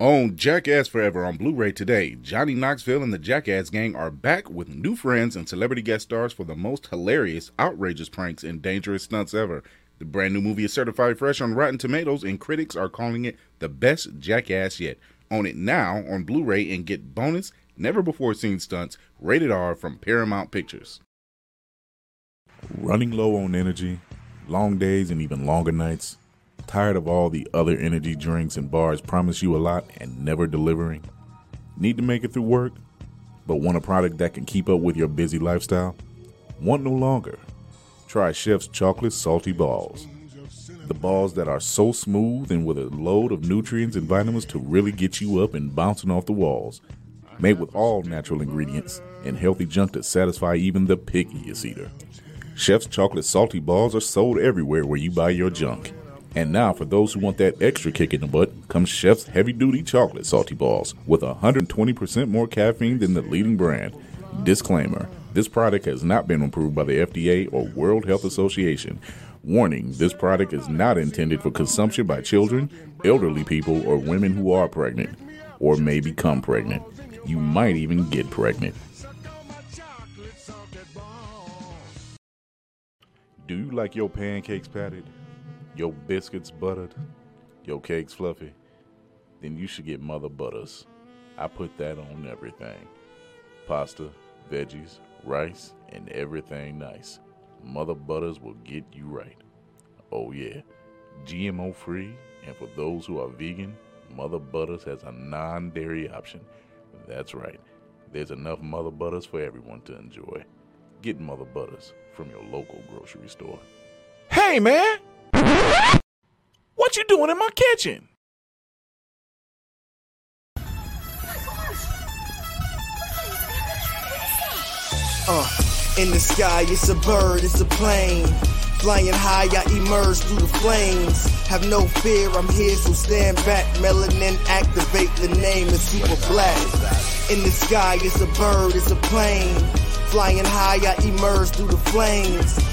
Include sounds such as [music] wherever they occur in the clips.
On Jackass Forever on Blu ray today, Johnny Knoxville and the Jackass Gang are back with new friends and celebrity guest stars for the most hilarious, outrageous pranks and dangerous stunts ever. The brand new movie is certified fresh on Rotten Tomatoes, and critics are calling it the best Jackass yet. Own it now on Blu ray and get bonus, never before seen stunts, rated R from Paramount Pictures. Running low on energy, long days, and even longer nights. Tired of all the other energy drinks and bars promise you a lot and never delivering? Need to make it through work, but want a product that can keep up with your busy lifestyle? Want no longer? Try Chef's Chocolate Salty Balls. The balls that are so smooth and with a load of nutrients and vitamins to really get you up and bouncing off the walls. Made with all natural ingredients and healthy junk to satisfy even the pickiest eater. Chef's Chocolate Salty Balls are sold everywhere where you buy your junk. And now, for those who want that extra kick in the butt, comes Chef's Heavy Duty Chocolate Salty Balls with 120% more caffeine than the leading brand. Disclaimer this product has not been approved by the FDA or World Health Association. Warning this product is not intended for consumption by children, elderly people, or women who are pregnant or may become pregnant. You might even get pregnant. Do you like your pancakes patted? Your biscuits buttered? Your cakes fluffy? Then you should get Mother Butters. I put that on everything pasta, veggies, rice, and everything nice. Mother Butters will get you right. Oh, yeah. GMO free, and for those who are vegan, Mother Butters has a non dairy option. That's right. There's enough Mother Butters for everyone to enjoy. Get Mother Butters from your local grocery store. Hey, man! You doing in my kitchen? Uh, in the sky, it's a bird, it's a plane. Flying high, I emerge through the flames. Have no fear, I'm here, so stand back. Melanin activate, the name is super black. In the sky, it's a bird, it's a plane. Flying high, I emerge through the flames.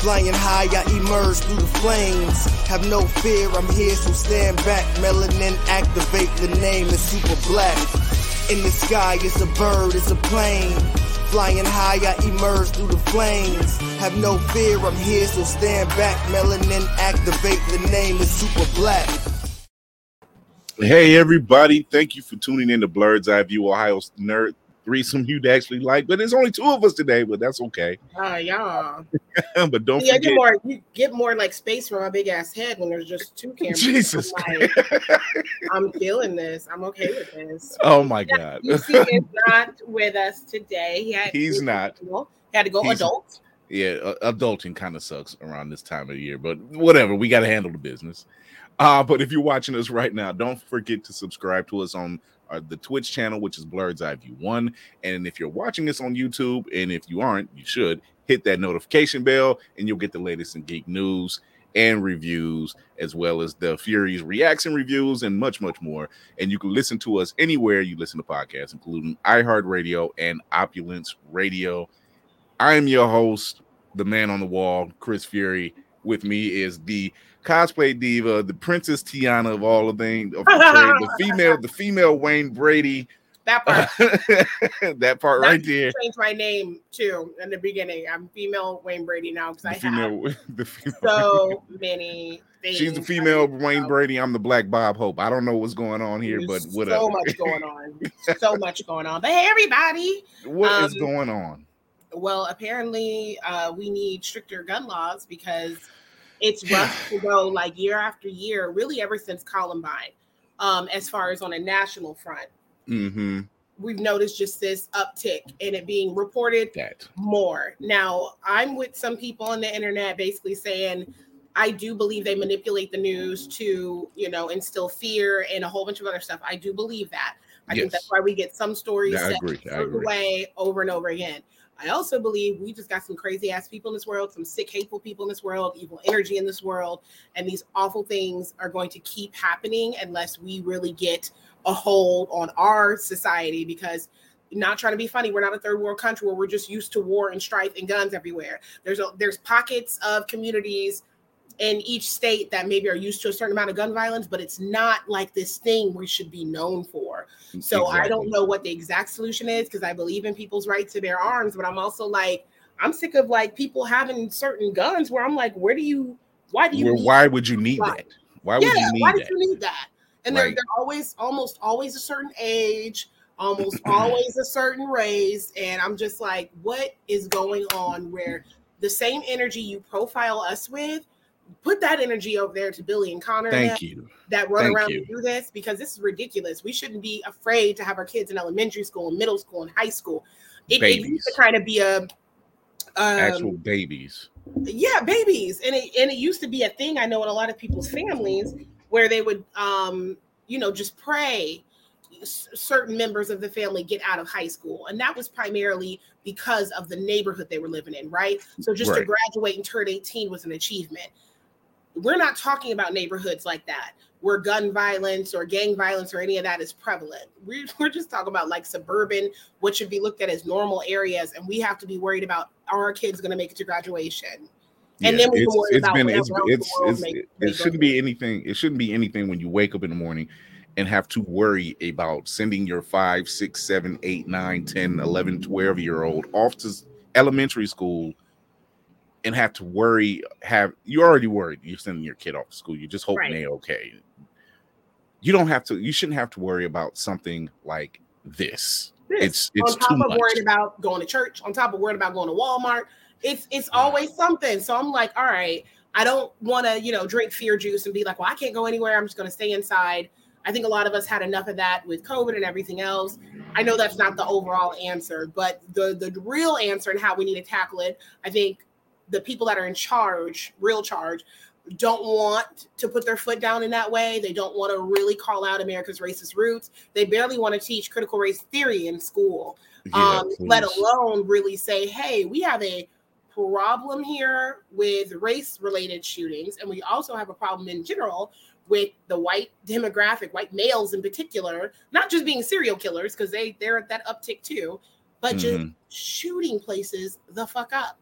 Flying high, I emerge through the flames. Have no fear, I'm here, so stand back. Melanin activate, the name is super black. In the sky, it's a bird, it's a plane. Flying high, I emerge through the flames. Have no fear, I'm here, so stand back. Melanin activate, the name is super black. Hey everybody, thank you for tuning in to Blerd's Eye View Ohio's Nerd threesome you'd actually like, but there's only two of us today, but that's okay. Uh, yeah. [laughs] but don't yeah, forget, get more, you get more like space for my big ass head when there's just two [laughs] cameras. Jesus. I'm, like, I'm feeling this. I'm okay with this. [laughs] oh my god, UC is not with us today. He He's he not. Had to go He's- adult. yeah, uh, adulting kind of sucks around this time of year, but whatever, we got to handle the business. Uh, but if you're watching us right now, don't forget to subscribe to us on uh, the Twitch channel, which is Blerd's Eye View One. And if you're watching this on YouTube, and if you aren't, you should hit that notification bell, and you'll get the latest in geek news and reviews, as well as the Fury's reaction reviews and much, much more. And you can listen to us anywhere you listen to podcasts, including iHeartRadio and Opulence Radio. I am your host, the man on the wall, Chris Fury. With me is the cosplay diva, the Princess Tiana of all the things, of the, [laughs] female, the female Wayne Brady. That part. [laughs] that part right there. Change my name too in the beginning. I'm female Wayne Brady now because I have [laughs] the female. so many things. She's the female Wayne Brady. I'm the Black Bob Hope. I don't know what's going on here, but there's whatever. So much going on. so much going on. But hey, everybody. What is um, going on? Well, apparently, uh, we need stricter gun laws because it's rough to go like year after year, really ever since Columbine, um, as far as on a national front. Mm-hmm. We've noticed just this uptick in it being reported That. more. Now, I'm with some people on the internet basically saying I do believe they manipulate the news to, you know, instill fear and a whole bunch of other stuff. I do believe that. I think that's why we get some stories Yeah, I set agree. a I agree. way over and over again. I also believe we just got some crazy ass people in this world, some sick, hateful people in this world, evil energy in this world, and these awful things are going to keep happening unless we really get a hold on our society because not trying to be funny we're not a third world country where we're just used to war and strife and guns everywhere. There's a, there's pockets of communities in each state that maybe are used to a certain amount of gun violence but it's not like this thing we should be known for so i don't know what the exact solution is because i believe in people's right to bear arms but i'm also like i'm sick of like people having certain guns where i'm like where do you why do you Well, need why would you need that? Why would yeah, you need why that? did you need that? And they're, they're always, almost always a certain age, almost [clears throat] always a certain race. And I'm just like, what is going on where the same energy you profile us with, put that energy over there to Billy and Connor Thank you. that run Thank around you. and do this because this is ridiculous. We shouldn't be afraid to have our kids in elementary school, and middle school, and high school. It, it used to kind of be a um, Actual babies. yeah babies and it and it used to be a thing i know in a lot of people's families where they would um you know just pray certain members of the family get out of high school and that was primarily because of the neighborhood they were living in right so just to graduate and turn 18 was an achievement we're not talking about neighborhoods like that where gun violence or gang violence or any of that is prevalent. We're, [laughs] we're just talking about like suburban, what should be looked at as normal areas. And we have to be worried about are our kids going to make it to graduation? And then we it's, worry it's about been it's it's, it's it, shouldn't be anything it shouldn't be anything when you wake up in the morning and have to worry about sending your five six seven eight nine 10 11 12 year old off to elementary school and have to worry have you already worried you're sending your kid off to school you're just hoping Right. they okay you don't have to you shouldn't have to worry about something like this This, it's it's on top too of much worrying about going to church, on top of worried about going to Walmart, it's it's always something. So I'm like, all right, I don't want to, you know, drink fear juice and be like, well, I can't go anywhere. I'm just going to stay inside. I think a lot of us had enough of that with COVID and everything else. I know that's not the overall answer, but the the real answer and how we need to tackle it, I think the people that are in charge, real charge, don't want to put their foot down in that way. They don't want to really call out America's racist roots. They barely want to teach critical race theory in school, Yeah, um, let alone really say, hey, we have a problem here with race related shootings. And we also have a problem in general with the white demographic, white males in particular, not just being serial killers, because they, they're at that uptick too, but just Mhm. shooting places the fuck up.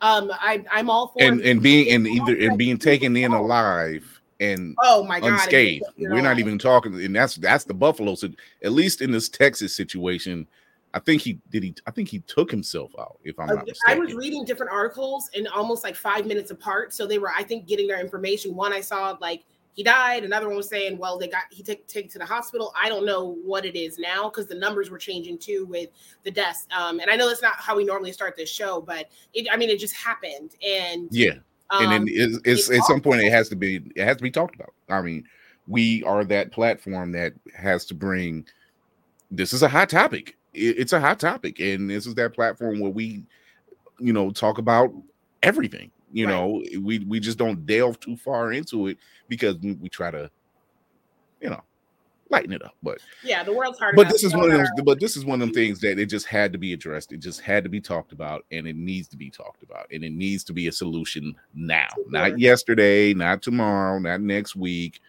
Um, I I'm all for and and being and either and being taken in alive and oh my god, unscathed. We're not even talking, and that's that's the Buffalo. So at least in this Texas situation, I think he did. He I think he took himself out. If I'm not I was reading different articles and almost like five minutes apart. So they were, I think, getting their information. One I saw like he died. Another one was saying, well, they got he took taken to the hospital. I don't know what it is now because the numbers were changing too with the deaths. Um, and I know that's not how we normally start this show, but it, I mean, it just happened. And yeah, um, and then it's, it's, it's at some point it has to be it has to be talked about. I mean, we are that platform that has to bring. This is a hot topic. It- it's a hot topic, and this is that platform where we, you know, talk about everything. You Right. know, we we just don't delve too far into it because we, we try to, you know, lighten it up. But yeah, the world's hard. but this is one of them. But this is one of them things that it just had to be addressed. It just had to be talked about, and it needs to be talked about, and it needs to be a solution now, Sure. not yesterday, not tomorrow, not next week.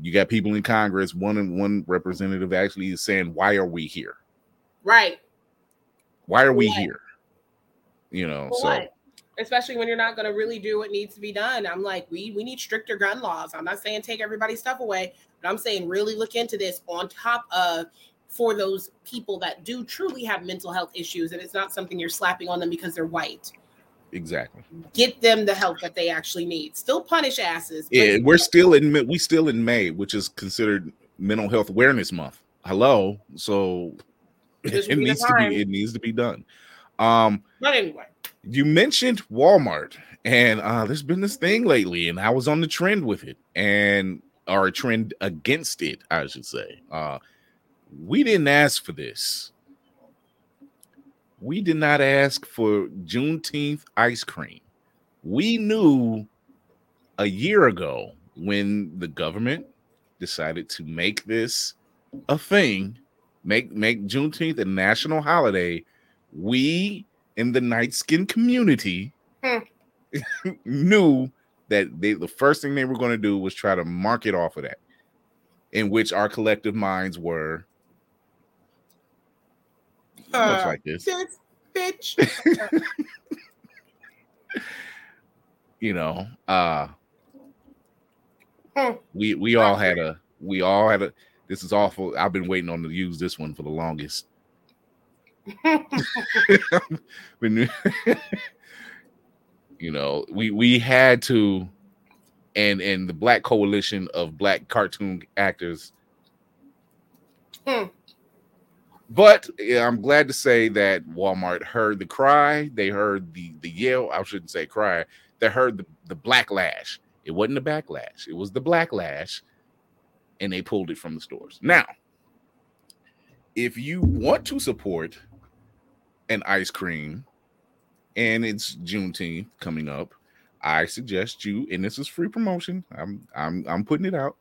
You got people in Congress. One and one representative actually is saying, "Why are we here? right. Why are we What? here?" You know. For so what? Especially when you're not going to really do what needs to be done. I'm like, we we need stricter gun laws. I'm not saying take everybody's stuff away, but I'm saying really look into this on top of for those people that do truly have mental health issues, and it's not something you're slapping on them because they're white. exactly. Get them the help that they actually need. Still punish asses. Yeah, we're still in we still in May, which is considered Mental Health Awareness Month. Hello, so it would be the needs to be it needs to be done. Um, But anyway, you mentioned Walmart, and uh, there's been this thing lately, and I was on the trend with it, and or a trend against it, I should say. Uh, we didn't ask for this. We did not ask for Juneteenth ice cream. We knew a year ago when the government decided to make this a thing, make make Juneteenth a national holiday. We in the night skin community Hmm. [laughs] knew that they the first thing they were going to do was try to market off of that, in which our collective minds were much Uh, like this. this bitch. [laughs] you know uh Hmm. we we all had a we all had a this is awful i've been waiting on to use this one for the longest [laughs] You know we we had to and and the black coalition of black cartoon actors. Hmm. but i'm glad to say that walmart heard the cry. They heard the the yell. I shouldn't say cry. They heard the, the backlash. It wasn't the backlash. It was the backlash. And they pulled it from the stores. Now if you want to support an ice cream and it's juneteenth coming up i suggest you and this is free promotion i'm i'm i'm putting it out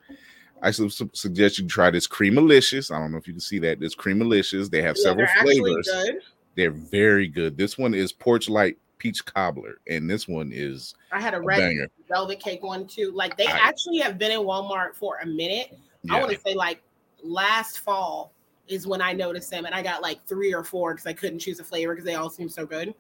I su- su- suggest you try this Creamalicious. I don't know if you can see that. This Creamalicious. They have Yeah, several flavors. good. They're very good. This one is Porch Light Peach Cobbler, and this one is I had a a red banger. velvet cake one too. Like they I- actually have been in Walmart for a minute. I want to say like last fall is when I noticed them, and I got like three or four because I couldn't choose a flavor because they all seem so good.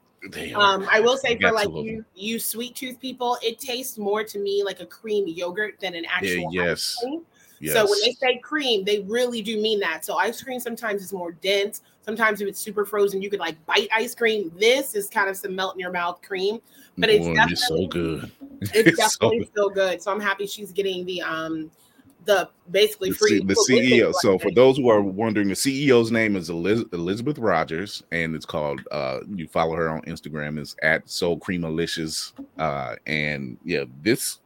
Um, I will say for like you, you sweet tooth people, it tastes more to me like a cream yogurt than an actual ice yes, cream. yes. So when they say cream, they really do mean that. So ice cream sometimes is more dense. Sometimes if it's super frozen, you could like bite ice cream. This is kind of some melt in your mouth cream, but it's Boy, definitely so good. it's [laughs] It's so good. still good. So I'm happy she's getting the um the basically the, free the publicity CEO. So for those who are wondering, the CEO's name is Eliz- Elizabeth Rogers, and it's called. Uh, you follow her on Instagram is at Soul Creamalicious. Uh, and yeah, this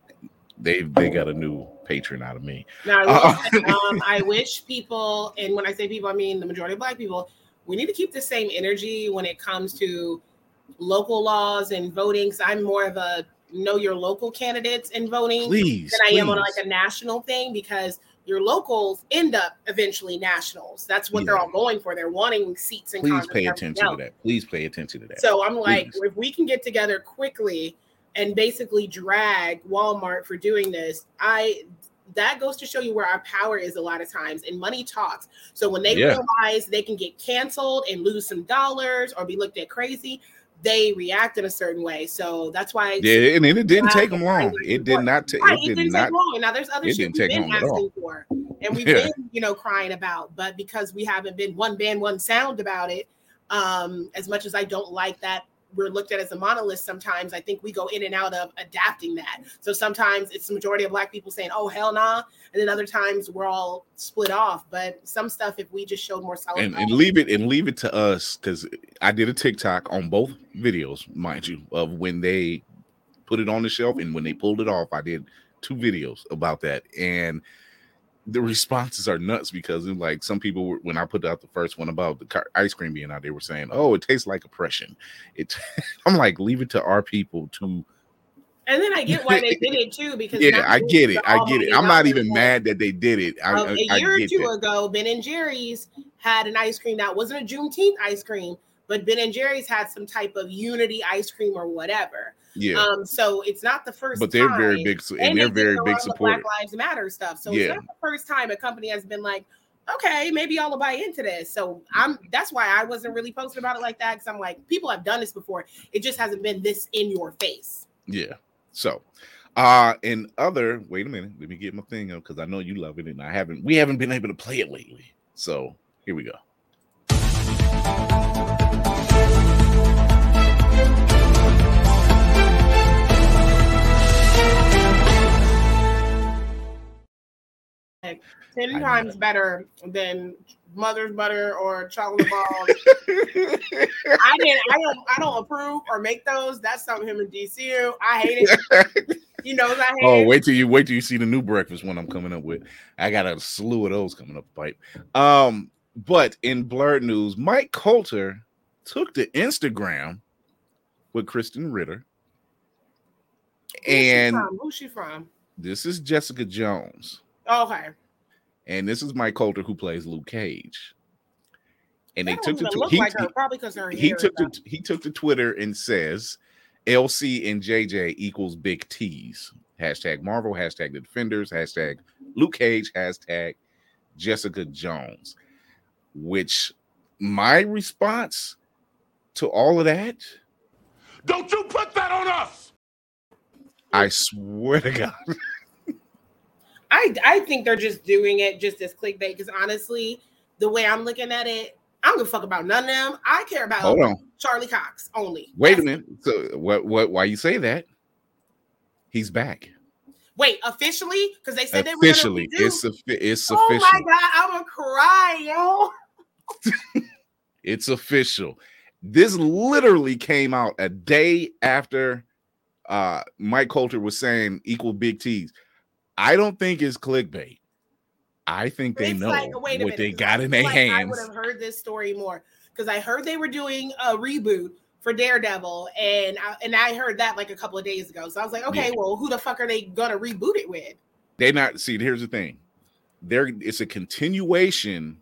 they they got a new patron out of me. Now, I, Uh, say, um, [laughs] I wish people, and when I say people, I mean the majority of Black people, we need to keep the same energy when it comes to local laws and voting. So I'm more of a know your local candidates in voting Please, than I am on like a national thing because your locals end up eventually nationals. That's what they're all going for. They're wanting seats in Please pay attention to that. Please pay attention to that. So I'm like, Please. if we can get together quickly and basically drag Walmart for doing this, I that goes to show you where our power is a lot of times and money talks so when they Yeah. realize they can get canceled and lose some dollars or be looked at crazy they react in a certain way so that's why Yeah, and, it didn't take them long. It did not take. Right, It did didn't not. take long. Now there's other it shit we've been asking for, [laughs] and we've Yeah. been, you know, crying about, but because we haven't been one band, one sound about it, um, as much as I don't like that we're looked at as a monolith sometimes, I think we go in and out of adapting that. So sometimes it's the majority of black people saying, "Oh hell nah," and then other times we're all split off. But some stuff, if we just showed more solid, and, and leave it and leave it to us because I did a TikTok on both videos, mind you, of when they put it on the shelf and when they pulled it off. I did two videos about that, and the responses are nuts because like some people were, when I put out the first one about the car, ice cream being out, they were saying, "Oh, it tastes like oppression." It, [laughs] I'm like, leave it to our people to. And then I get why they did it too because Yeah, I get it. I get it. I'm not even mad that they did it. I, Um, I- a I year or two that. ago, Ben and Jerry's had an ice cream that wasn't a Juneteenth ice cream, but Ben and Jerry's had some type of unity ice cream or whatever. Yeah, Um, so it's not the first but they're very time. big, and, And they're very big lot of the supporters. Black Lives Matter stuff. So Yeah. it's not the first time a company has been like, okay, maybe y'all will buy into this. So I'm that's why I wasn't really posting about it like that because I'm like, people have done this before. It just hasn't been this in your face. Yeah. So, uh, and other, wait a minute, let me get my thing up because I know you love it, and I haven't, we haven't been able to play it lately. So here we go. Ten times better than mother's butter or chocolate [laughs] balls. I [laughs] didn't. I don't. I don't approve or make those. That's something him and DCU. I hate it. [laughs] He knows I hate oh, it. wait till you wait till you see the new breakfast one I'm coming up with. I got a slew of those coming up the pipe. Um, but in Blerd news, Mike Colter took to Instagram with Krysten Ritter, Who's she and from? who's she from? this is Jessica Jones. Okay. And this is Mike Colter who plays Luke Cage. And they took don't to even look he, like her, probably because her he took is to he took to Twitter and says LC and JJ equals big T's. Hashtag Marvel, hashtag the defenders, hashtag Luke Cage, hashtag Jessica Jones. Which my response to all of that, Don't you put that on us! I swear to God. [laughs] I I think they're just doing it just as clickbait. Because honestly, the way I'm looking at it, I don't give a fuck about none of them. I care about Hold on. Charlie Cox only. Wait a That's- minute. So what what why you say that? He's back. Wait, officially? Because they said Officially. they were It's offi- it's Oh official. my god, I'm gonna cry, yo. [laughs] It's official. This literally came out a day after uh Mike Colter was saying equal big T's. I don't think it's clickbait. I think they know like, what minute, they got in their like I would have heard this story more because I heard they were doing a reboot for Daredevil, and I, and I heard that like a couple of days ago. So I was like, okay, Yeah. well, who the fuck are they gonna reboot it with? They not see. Here's the thing. There, it's a continuation.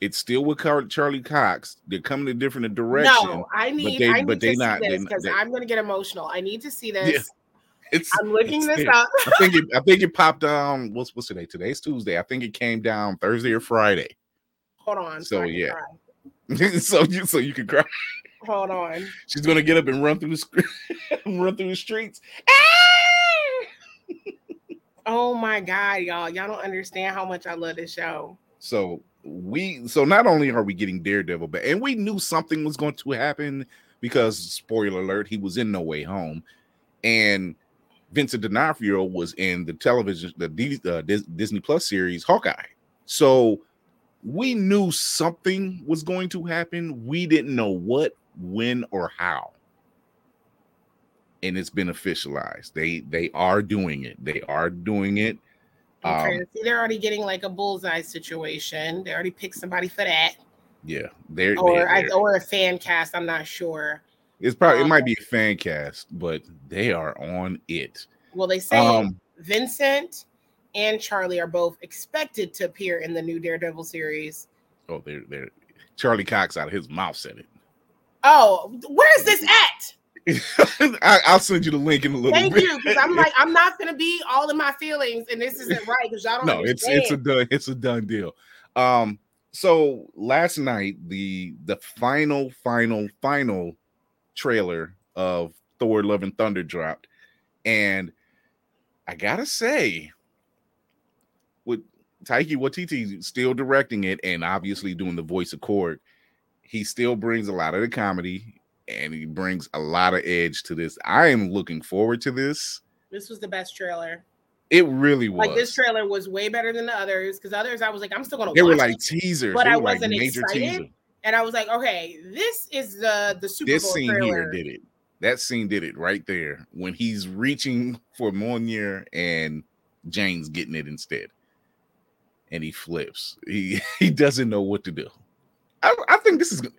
It's still with Charlie Cox. They're coming a different direction. No, I need, they- I need but to they see not- this because I'm gonna get emotional. I need to see this. It's. I'm looking it's this up. I think it. I think it popped down. What's what's today? Today's Tuesday. I think it came down Thursday or Friday. Hold on. So, yeah. [laughs] so you so you can cry. Hold on. She's gonna get up and run through the sc- [laughs] run through the streets. Ah! Oh my god, y'all! Y'all don't understand how much I love this show. So we so not only are we getting Daredevil but and we knew something was going to happen because spoiler alert, he was in No Way Home, and Vincent D'Onofrio was in the television the D, uh, Disney Plus series Hawkeye. So we knew something was going to happen. We didn't know what, when, or how. And it's been officialized. They they are doing it. They are doing it. Um, see, they're already getting like a bullseye situation. They already picked somebody for that, Yeah, they're, or they're- I, they're- or a fan cast. I'm not sure. It's probably it Um, might be a fan cast, but they are on it. Well, they say Um, Vincent and Charlie are both expected to appear in the new Daredevil series. oh, they're they're Charlie Cox out of his mouth said it. Oh, where's this at? [laughs] I, will send you the link in a little bit. Thank bit. you, because I'm like, I'm [laughs] not gonna be all in my feelings, and this isn't right because y'all don't. no, it's it's a done it's a done deal. Um, so last night the the final final final trailer of Thor: Love and Thunder dropped, and I gotta say, with Taika Waititi still directing it and obviously doing the voice of Korg, he still brings a lot of the comedy and he brings a lot of edge to this. I am looking forward to this. This was the best trailer. It really was. Like this trailer was way better than the others because others I was like, I'm still gonna. they watch were like it. teasers, but they I were like wasn't major excited. teasers. And I was like, okay, this is the the Super This Bowl scene here did it. That scene did it right there when he's reaching [laughs] for Mjolnir and Jane's getting it instead, and he flips. He [laughs] he doesn't know what to do. I, I think this is good.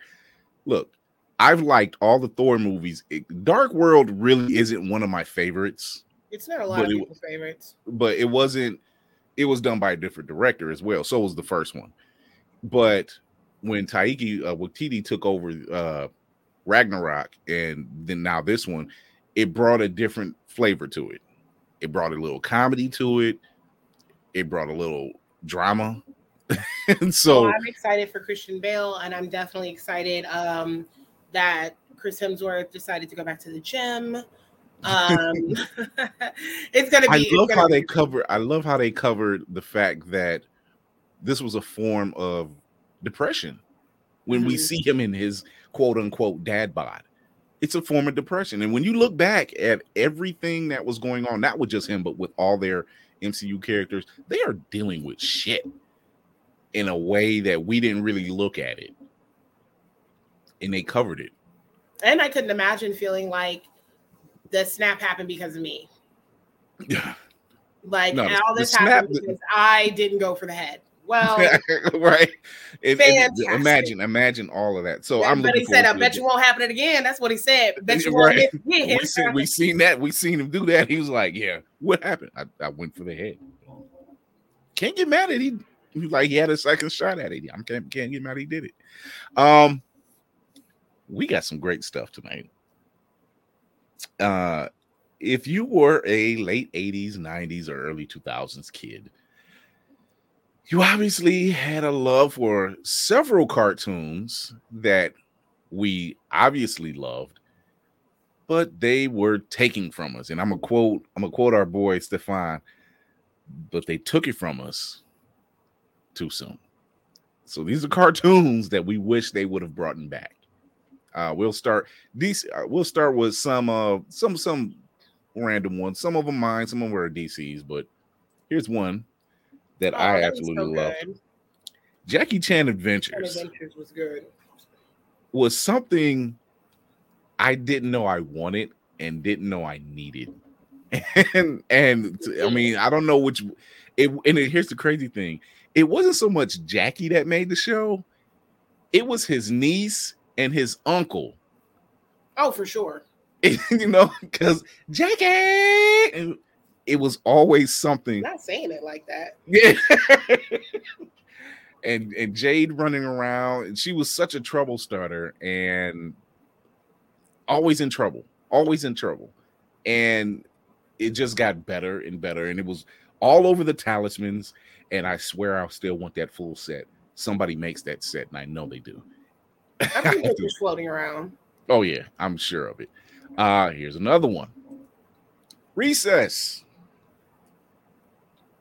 Look, I've liked all the Thor movies. It- Dark World really isn't one of my favorites, It's not a lot of it- people's favorites. but it wasn't. It was done by a different director as well. So was the first one. But when Taika uh, Waititi took over uh, Ragnarok, and then now this one, it brought a different flavor to it. It brought a little comedy to it. It brought a little drama, [laughs] and so So I'm excited for Christian Bale, and I'm definitely excited um, that Chris Hemsworth decided to go back to the gym. Um, [laughs] it's gonna be. I love how be- they cover. I love how they covered the fact that this was a form of depression. When we Mhm. see him in his quote unquote dad bod, it's a form of depression. And when you look back at everything that was going on, not with just him, but with all their MCU characters, they are dealing with shit in a way that we didn't really look at it, and they covered it. and I couldn't imagine feeling like the snap happened because of me. Yeah. [laughs] Like No, the- all this happened because I didn't go for the head. Well, [laughs] right? And- and Fantastic. imagine, imagine all of that. So I'm but he said, "I bet it. you won't happen it again." That's what he said. [laughs] Bet you won't Right. again. we seen we seen that we seen him do that. He was like, "Yeah, what happened? I, I went for the head. Can't get mad at he. He like he had a second shot at it. I can't can't get mad he did it. Um, we got some great stuff tonight. Uh, if you were a late '80s, '90s, or early 2000s kid, you obviously had a love for several cartoons that we obviously loved but they were taking from us. And I'm gonna quote, I'm gonna quote our boy Stefan, but they took it from us too soon. So these are cartoons that we wish they would have brought back. Uh, we'll start these. Uh, we'll start with some uh some some random ones. Some of them mine, some of them are DC's, but here's one that Oh, I that absolutely so good. Jackie Chan Adventures Adventures was good. was something I didn't know I wanted and didn't know I needed. [laughs] And and I mean, I don't know which it and it, here's the crazy thing. It wasn't so much Jackie that made the show. It was his niece and his uncle. Oh, for sure. [laughs] you know, because Jackie and it was always something Not saying it like that. yeah. [laughs] and and Jade running around, and she was such a trouble starter and always in trouble, always in trouble. And it just got better and better. And it was all over the talismans. And I swear I still want that full set. Somebody makes that set, and I know they do. I think [laughs] it was floating around. oh, yeah, I'm sure of it. Uh here's another one. Recess.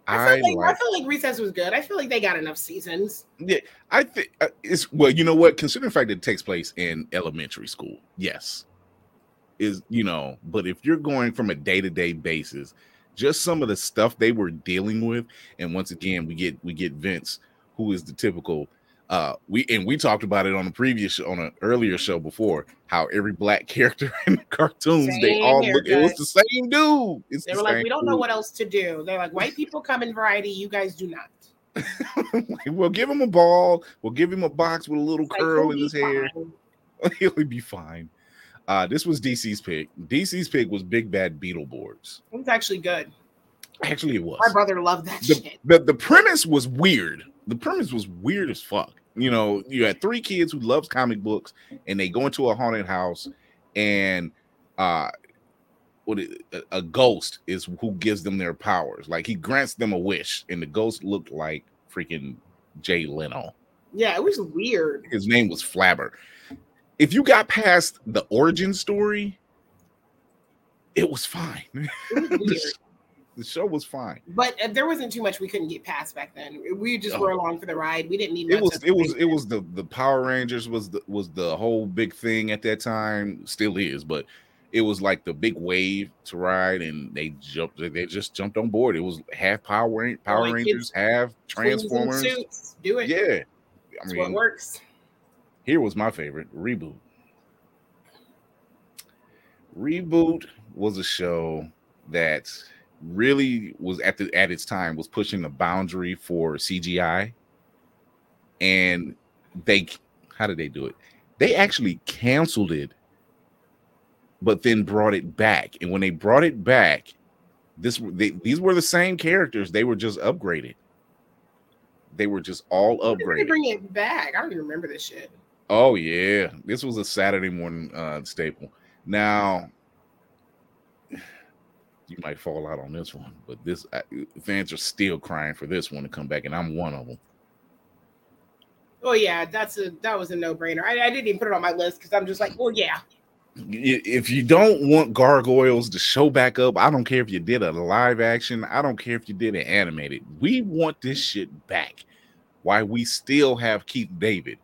I feel, like, like- I feel like Recess was good. I feel like they got enough seasons. Yeah, I think uh, it's well. You know what? Considering the fact that it takes place in elementary school, yes, is you know. But if you're going from a day to day basis, just some of the stuff they were dealing with, and once again, we get we get Vince, who is the typical. Uh, we and we talked about it on a previous show, on an earlier show before how every black [laughs] character in the cartoons they all look it was the same dude. It's They the were like, we don't know what else to do. They're like, white people come in variety. You guys do not. [laughs] we'll give him a ball. We'll give him a box with a little Like, curl in his hair. [laughs] He'll be fine. Uh, this was DC's pick. DC's pick was Big Bad Beetleborgs. It was actually good. Actually, it was. My brother loved that The, shit. the, the premise was weird. The premise was weird as fuck. You know, you had three kids who loves comic books, and they go into a haunted house, and uh what a, a ghost is who gives them their powers. Like he grants them a wish, and the ghost looked like freaking Jay Leno. Yeah, it was weird. His name was Flabber. If you got past the origin story, it was fine. [laughs] It was the, weird. sh- the show was fine. But uh, there wasn't too much we couldn't get past back then. We just Oh. were along for the ride. We didn't need It was it was it was the the Power Rangers was the was the whole big thing at that time, still is, but it was like the big wave to ride, and they jumped. They just jumped on board. It was half Power Power Like Rangers, half Transformers. suits. Do it. Yeah, I That's what mean, works. here was my favorite reboot. Reboot was a show that really was at the at its time was pushing the boundary for CGI, and they how did they do it? They actually canceled it, but then brought it back. And when they brought it back, this they, these were the same characters. They were just upgraded. They were just all did they upgraded. bring it back? I don't even remember this shit. Oh yeah, this was a Saturday morning uh, staple. Now, you might fall out on this one, but this uh, fans are still crying for this one to come back, and I'm one of them. Oh yeah, that's a that was a no brainer. I, I didn't even put it on my list because I'm just like, well, yeah, If you don't want gargoyles to show back up, I don't care if you did a live action. I don't care if you did it animated. We want this shit back. Why we still have Keith David,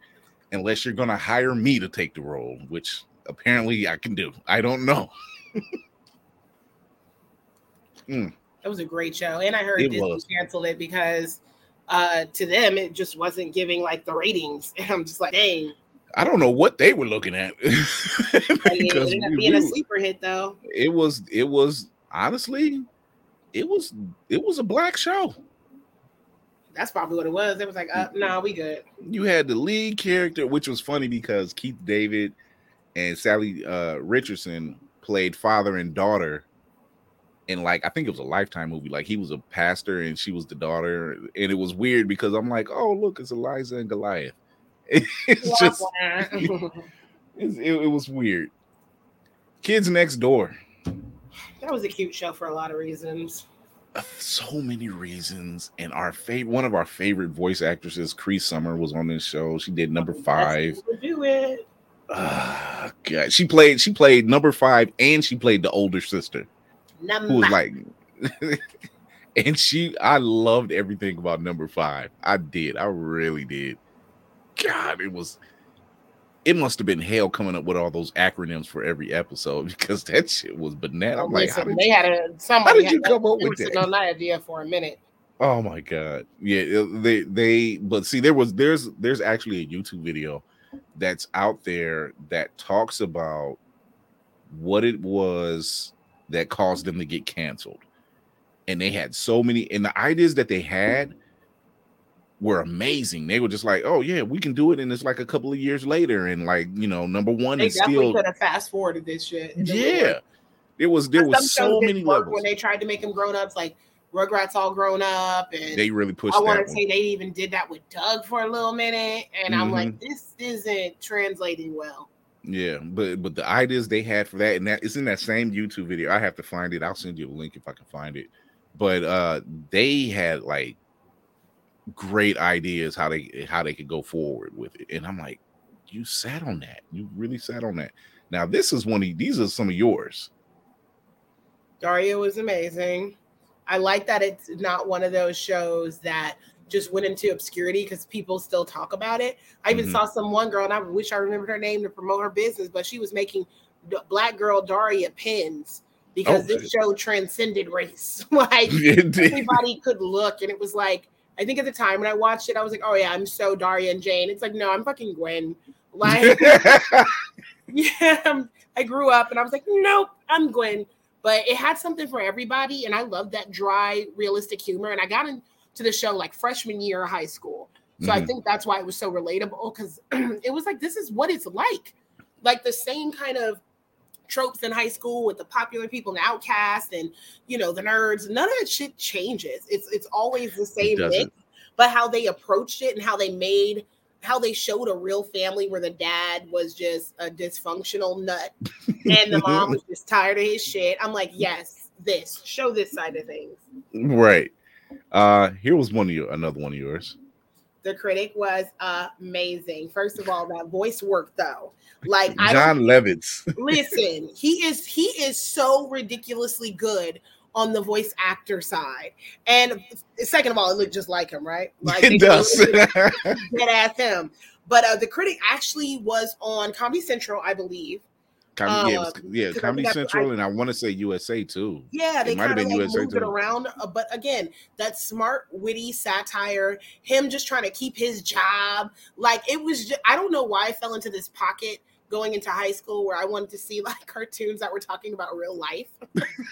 unless you're gonna hire me to take the role, which apparently I can do. I don't know. [laughs] that was a great show. And I heard It Disney was. canceled it because uh to them it just wasn't giving like the ratings. [laughs] And I'm just like, dang. I don't know what they were looking at. [laughs] It ended up being a sleeper hit though. it was it was honestly it was it was a black show. That's probably what it was. It was like, uh, no, we good. You had the lead character, which was funny because Keith David and Salli uh, Richardson played father and daughter in like I think it was a lifetime movie. Like he was a pastor and she was the daughter, and it was weird because I'm like, oh look, it's Elisa and Goliath. [laughs] It's just [laughs] [laughs] it, it was weird. Kids next door. that was a cute show for a lot of reasons. so many reasons. And our favorite, one of our favorite voice actresses, Cree Summer, was on this show. She did number five. Do it. Ah, God, she played. She played number five, and she played the older sister, Number who was like. [laughs] and she, I loved everything about number five. I did. I really did. God, it was. It must have been hell coming up with all those acronyms for every episode [laughs] because that shit was banana. I'm like, how did they you- had a somebody did you come up with that? on that idea for a minute. Oh my god. Yeah, they they but see there was there's there's actually a YouTube video that's out there that talks about what it was that caused them to get canceled. And they had so many and the ideas that they had were amazing. They were just like, "Oh yeah, we can do it." And it's like a couple of years later, and like you know, number one They is still could have fast forwarded this shit. Yeah. There was there was so many levels. when they tried to make them grown ups, like Rugrats all grown up, and They really pushed I want to say they even did that with Doug for a little minute, and I'm Mhm. like, this isn't translating well. Yeah, but but the ideas they had for that, and that it's in that same YouTube video. I have to find it. I'll send you a link if I can find it. But uh they had like great ideas how they how they could go forward with it. And I'm like, you sat on that. You really sat on that. Now this is one of these are some of yours. Daria was amazing. I like that it's not one of those shows that just went into obscurity because people still talk about it. I even Mhm. saw some one girl, and I wish I remembered her name to promote her business, but she was making Black Girl Daria pins because Oh, this show transcended race. [laughs] like [laughs] everybody could look, and it was like I think at the time when I watched it, I was like, "Oh yeah, I'm so Daria and Jane." It's like, no, I'm fucking Gwen. Like, [laughs] yeah, I'm- I grew up, and I was like, nope, I'm Gwen. But it had something for everybody, and I loved that dry, realistic humor. And I got into the show like freshman year of high school, so I Mhm. think that's why it was so relatable because [clears throat] it was like this is what it's like, like the same kind of tropes in high school with the popular people and the outcast and you know the nerds. None of that shit changes. It's it's always the same mix, but how they approached it and how they made how they showed a real family where the dad was just a dysfunctional nut [laughs] and the mom was just tired of his shit. I'm like, yes, this show this side of things. Right. Uh here was one of your another one of yours. The critic was amazing. First of all, that voice work though. Like I Jon Lovitz. [laughs] listen, he is he is so ridiculously good on the voice actor side. And second of all, it looked just like him, right? [laughs] Like It does. [laughs] Dead ass him. But uh, the critic actually was on Comedy Central, I believe. Com- yeah, was- Um, yeah, Comedy Central, I- and I want to say USA too. Yeah, they might have been like USA moved it around. uh, But again, that smart, witty satire, him just trying to keep his job. Like it was, just, I don't know why I fell into this pocket going into high school where I wanted to see [laughs] like cartoons that were talking about real life.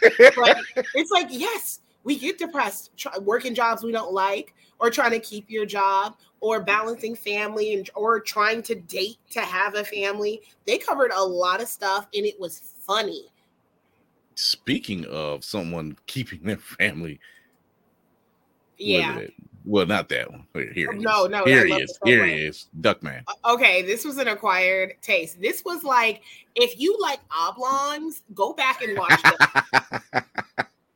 It's like, yes, we get depressed try, working jobs we don't like, or trying to keep your job, or balancing family, and or trying to date to have a family. They covered a lot of stuff, and it was funny. Speaking of someone keeping their family, Yeah. Well, not that one. Here, he No, is. no, Here he is. Here he is. Duckman. Okay, this was an acquired taste. This was like if you like oblongs, go back and watch it [laughs]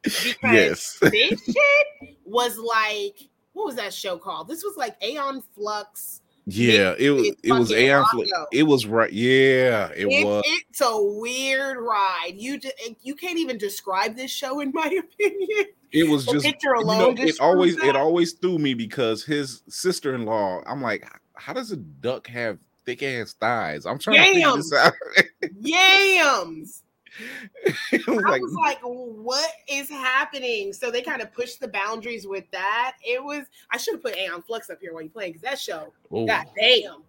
because yes. this shit was like what was that show called? This was like Aeon Flux. Yeah, it was. it's It was Aeon. Rocco. Fl- It was right. Yeah, it It- was. it's a weird ride. You just you can't even describe this show in my [laughs] opinion. It was just. picture you alone know, just it always. proves It always threw me because his sister-in-law. I'm like, how does a duck have thick ass thighs? I'm trying to figure this out. [laughs] Yams. [laughs] was I like, was like, what is happening? So they kind of pushed the boundaries with that. It was, I should have put Aeon Flux up here while you playing because that show, oh, god damn,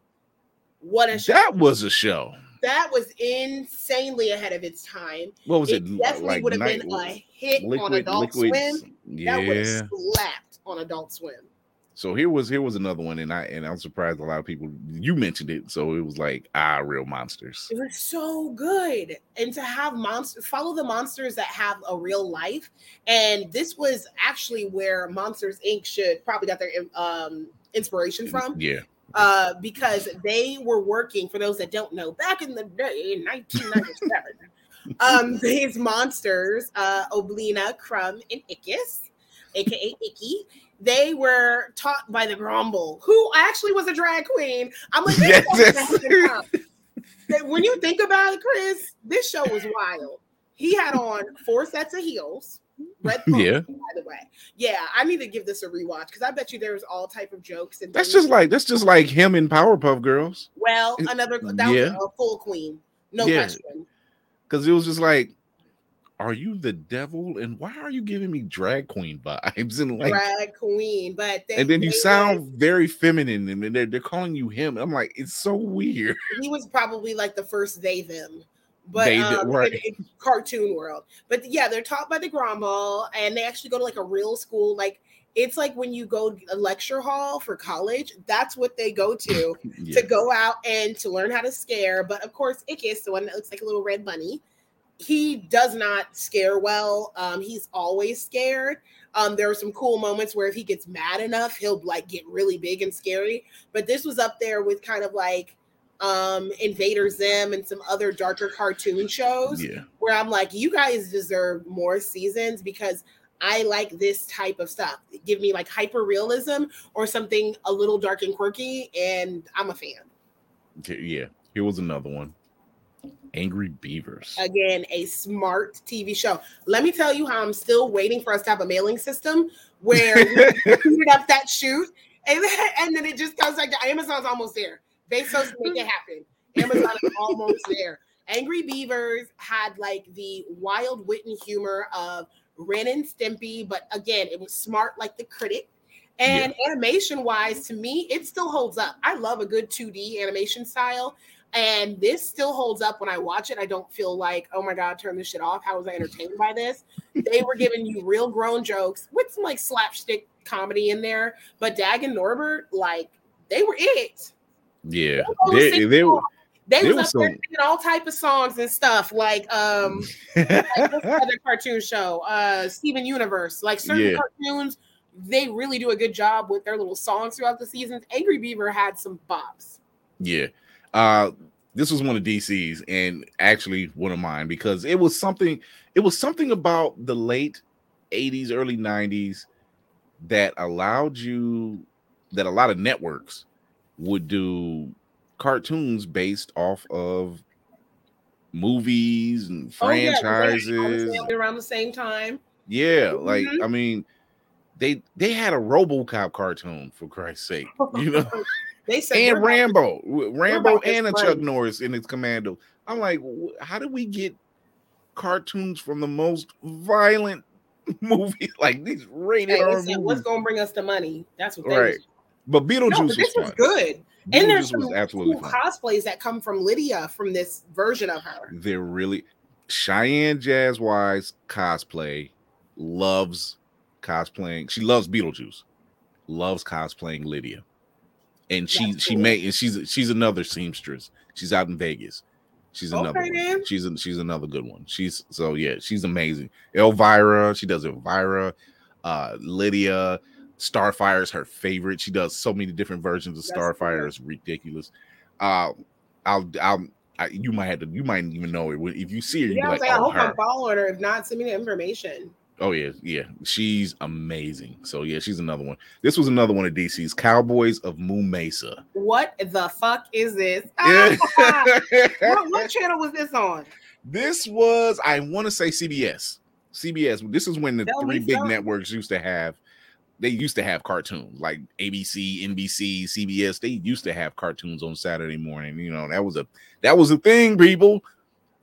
what a show. that was a show. That was insanely ahead of its time. What was It it? definitely like would have been a hit on Adult liquid. Swim. That would have slapped on Adult Swim. So here was here was another one, and I and I'm surprised a lot of people you mentioned it. So it was like ah, real monsters. It was so good. And to have monsters follow the monsters that have a real life. And this was actually where Monsters Inc. should probably got their um inspiration from. Yeah, Uh, because they were working, for those that don't know, back in the day in 1997. [laughs] um, these monsters, uh Oblina, Krumm, and Ickis, aka Icky, they were taught by the Gromble, who actually was a drag queen. I'm like, Yes, show yes. [laughs] up. When you think about it, Chris, this show was wild. He had on four sets of heels. Red pumps, Yeah. by the way. Yeah, I need to give this a rewatch because I bet you there's all type of jokes and that's just like that's just like him in Powerpuff Girls well, another that yeah. was a full queen, no Yeah. question. because it was just like, are you the devil? And why are you giving me drag queen vibes? [laughs] And like, drag queen, but they, and then you sound very feminine, and they're, they're calling you him. I'm like, it's so weird. [laughs] he was probably like the first they them, but They, um, right. in, in cartoon world. But yeah, they're taught by the Gromble, and they actually go to like a real school. Like it's like when you go to a lecture hall for college. That's what they go to [laughs] Yeah. to go out and to learn how to scare. But of course, Ickis, the one that looks like a little red bunny, he does not scare well. Um, he's always scared. Um, there are some cool moments where if he gets mad enough, he'll like get really big and scary. But this was up there with kind of like um Invader Zim and some other darker cartoon shows yeah. where I'm like, you guys deserve more seasons because I like this type of stuff. Give me like hyper realism or something a little dark and quirky, and I'm a fan. Yeah. Here was another one. Angry Beavers. Again, a smart TV show. Let me tell you how I'm still waiting for us to have a mailing system where [laughs] we shoot up that shoot, and then, and then it just comes like Amazon's almost there. Bezos make it happen. Amazon is almost there. Angry Beavers had like the wild wit and humor of Ren and Stimpy, but again, it was smart like the critic. And animation wise, to me, it still holds up. I love a good 2D animation style. And this still holds up when I watch it. I don't feel like, oh my God, turn this shit off. How was I entertained by this? They were giving you real grown jokes with some like slapstick comedy in there. But Dag and Norbert, like, they were it. Yeah. They They, they, songs. They was, was up there singing all type of songs and stuff. Like, um, [laughs] like other cartoon show, uh, Steven Universe. Like certain Yeah. cartoons they really do a good job with their little songs throughout the seasons. Angry Beaver had some bops. Yeah. Uh this was one of DC's and actually one of mine because it was something it was something about the late 80s early 90s that allowed you that a lot of networks would do cartoons based off of movies and Oh, yeah, 'cause they had franchises. Promised Family around the same time. Yeah, like Mhm. I mean, they they had a RoboCop cartoon for Christ's sake, you know, [laughs] They said and Rambo, w- Rambo, and a. Chuck Norris in his commando. I'm like, how do we get cartoons from the most violent [laughs] movie [laughs] like these rated Hey, they R what's gonna bring us the money? That's what they Right. was- But Beetlejuice No, but this was fun. good. And there's Beetlejuice some was absolutely cool fun. cosplays that come from Lydia from this version of her. They're really Cheyenne Jazz Wise cosplay loves cosplaying. She loves Beetlejuice, loves cosplaying Lydia, and she That's she cool. made and she's she's another seamstress. She's out in Vegas. She's another Okay, one. She's a, she's another good one. She's so yeah, she's amazing. Elvira, she does Elvira, uh, Lydia. Starfire is her favorite. She does so many different versions of That's Starfire. cool. It's ridiculous. Uh, I'll I'll I, you might have to you might even know it if you see her. You Yeah, I be was like, like, I oh, hope her. I'm following her. If not, send me the information. Oh yeah, yeah, she's amazing. So yeah, she's another one. This was another one of DC's Cowboys of Moon Mesa. What the fuck is this? [laughs] Yeah. Ah, what, what channel was this on? this was I want to say CBS. CBS. This is when the Tell three big something. networks used to have. They used to have cartoons like ABC, NBC, CBS. They used to have cartoons on Saturday morning. You know that was a that was a thing, people.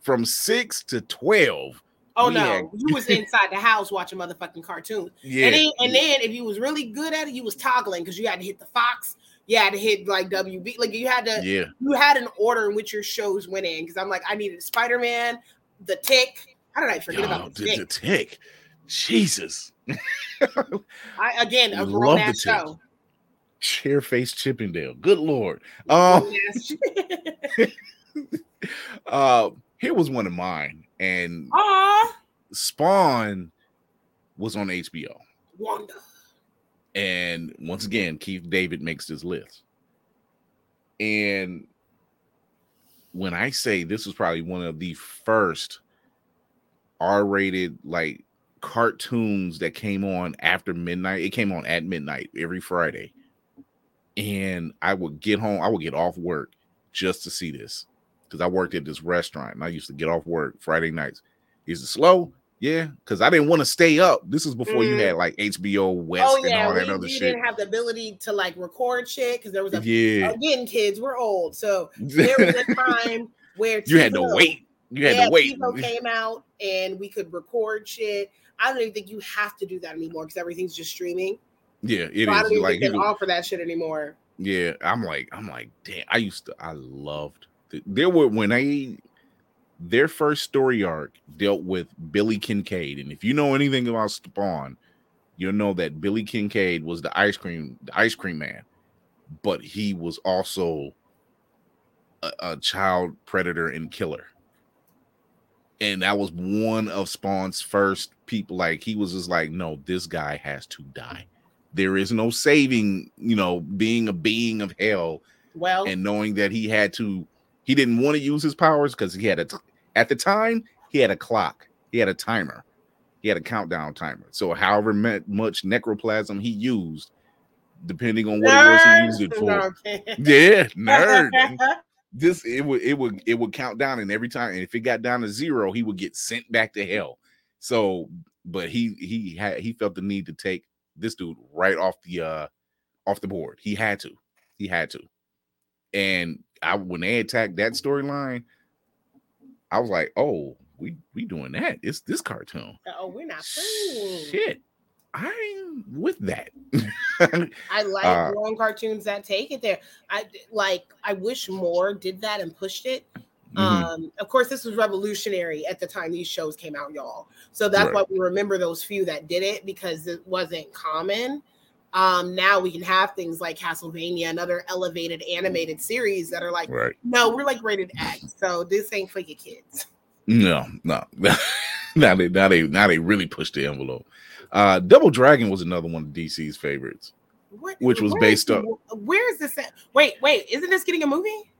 From six to twelve. Oh We no, had- you was inside the house watching motherfucking cartoons. Yeah, And then, and then if you was really good at it, you was toggling because you had to hit the Fox. You had to hit like WB. Like you had to. yeah. You had an order in which your shows went in. Because I'm like, I needed Spider Man, The Tick. How did I forget Yo, about the the, the Tick? tick. Jesus. I again a grown ass Tick. show. Chairface Chippendale. Good lord. Um [laughs] [laughs] uh here was one of mine, and Aw, Spawn was on HBO. Wanda. And once again, Keith David makes this list. And when I say this was probably one of the first R-rated like cartoons that came on after midnight, it came on at midnight every Friday. And I would get home, I would get off work just to see this because I worked at this restaurant and I used to get off work Friday nights. Is it slow? Yeah, because I didn't want to stay up. This is before you Mm. had like HBO West Oh and yeah, all we, other we shit. didn't have the ability to like record shit because there was a Yeah, again, kids, we're old, so [laughs] there was a time where you had to wait. You had yeah, to wait. TiVo came out and we could record shit. I don't even think you have to do that anymore because everything's just streaming. Yeah, it So I don't even like think they he was- offer that shit anymore. Yeah, I'm like, I'm like, damn. I used to, I loved. Th- There were when they their first story arc dealt with Billy Kincaid, and if you know anything about Spawn, you'll know that Billy Kincaid was the ice cream, the ice cream man, but he was also a, a child predator and killer. And that was one of Spawn's first people. Like he was just like, no, this guy has to die. There is no saving, you know, being a being of hell Well, and knowing that he had to he didn't want to use his powers because he had a at the time he had a clock. He had a timer. He had a countdown timer. So however mu- much necroplasm he used depending on what it was he used it for. Yeah nerd [laughs] this it would it would it would count down and every time and if it got down to zero he would get sent back to hell. So but he he had he felt the need to take this dude right off the uh off the board. He had to. He had to. And i when they attacked that storyline i was like oh we we doing that it's this cartoon oh, we're not playing. shit i'm with that [laughs] I like Uh, long cartoons that take it there. I like. I wish more did that and pushed it. Mhm. Um, of course, this was revolutionary at the time these shows came out, y'all. So that's Right. why we remember those few that did it because it wasn't common. Um, now we can have things like Castlevania and other elevated animated series that are like, right no, we're like rated X, so this ain't for your kids. No, no. [laughs] now they now they now they really pushed the envelope. Uh, Double Dragon was another one of DC's favorites. What, Which was based up- Where is this? At? Wait, wait, isn't this getting a movie?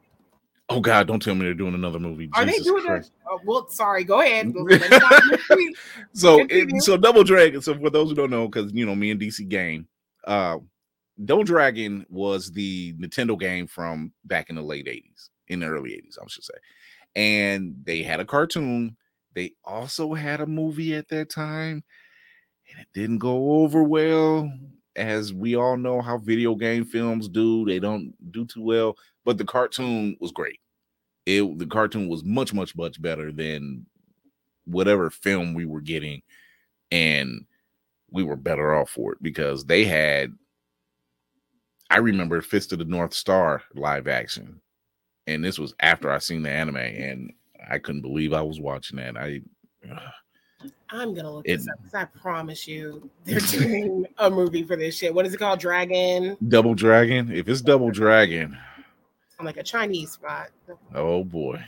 Oh God, don't tell me they're doing another movie. Are Jesus they doing Christ. that? Oh, well, sorry. Go ahead. [laughs] Let's not mislead. So it, so Double Dragon. So for those who don't know, because you know me and DC game, uh, Double Dragon was the Nintendo game from back in the late '80s, in the early '80s, I should say, and they had a cartoon. They also had a movie at that time, and it didn't go over well. As we all know, how video game films do, they don't do too well. But the cartoon was great. It the cartoon was much, much, much better than whatever film we were getting and we were better off for it because they had I remember Fist of the North Star live action and this was after I seen the anime and I couldn't believe I was watching that. I I'm gonna look It- this up because I promise you they're [laughs] doing a movie for this shit. What is it called? Dragon. Double Dragon, if it's Double Dragon, I'm like a Chinese spot. oh boy.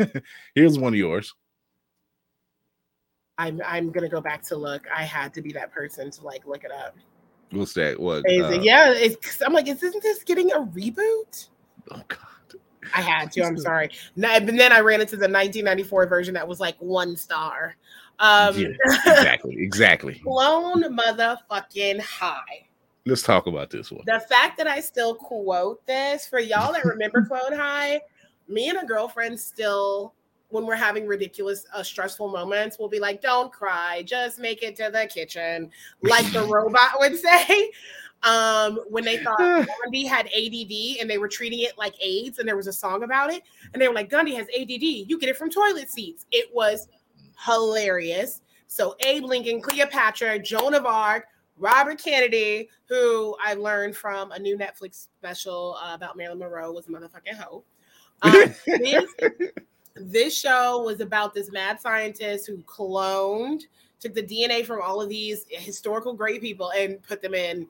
[laughs] Here's one of yours. I'm I'm gonna go back to look. I had to be that person to like look it up. What's that? What? Uh, yeah, it's, I'm like, isn't this getting a reboot? Oh god. I had to. I'm [laughs] sorry. And then I ran into the 1994 version that was like one star. Um, yeah, [laughs] exactly, exactly. blown motherfucking high. Let's talk about this one. The fact that I still quote this for y'all that remember [laughs] Clone High, me and a girlfriend still, when we're having ridiculous, uh, stressful moments, we'll be like, "Don't cry, just make it to the kitchen," like the [laughs] robot would say. Um, when they thought [laughs] Gandhi had ADD and they were treating it like AIDS, and there was a song about it, and they were like, "Gandhi has ADD. You get it from toilet seats." It was hilarious. So Abe Lincoln, Cleopatra, Joan of Arc, Robert Kennedy, who I learned from a new Netflix special uh, about Marilyn Monroe, was a motherfucking hoe. Um, [laughs] this, show was about this mad scientist who cloned, took the DNA from all of these historical great people and put them in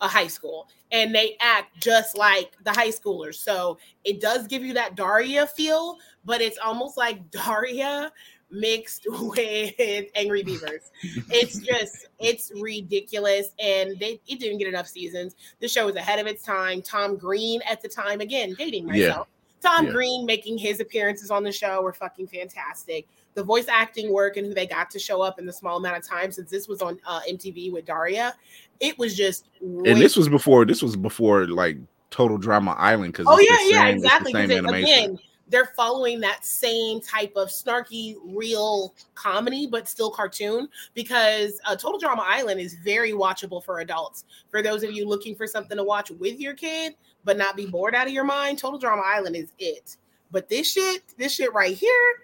a high school. And they act just like the high schoolers. So it does give you that Daria feel, but it's almost like [laughs] Daria mixed with Angry Beavers. It's [laughs] just it's ridiculous, and they it didn't get enough seasons. The show was ahead of its time. Tom Green at the time, again dating Yeah. Tom Yeah. Green making his appearances on the show were fucking fantastic. The voice acting work and who they got to show up in the small amount of time since this was on uh, MTV with Daria, it was just. And this was before this was before like Total Drama Island because Oh yeah, yeah, exactly. it- animation. again, they're following that same type of snarky, real comedy, but still cartoon. Because uh, Total Drama Island is very watchable for adults. For those of you looking for something to watch with your kid, but not be bored out of your mind, Total Drama Island is it. But this shit, this shit right here,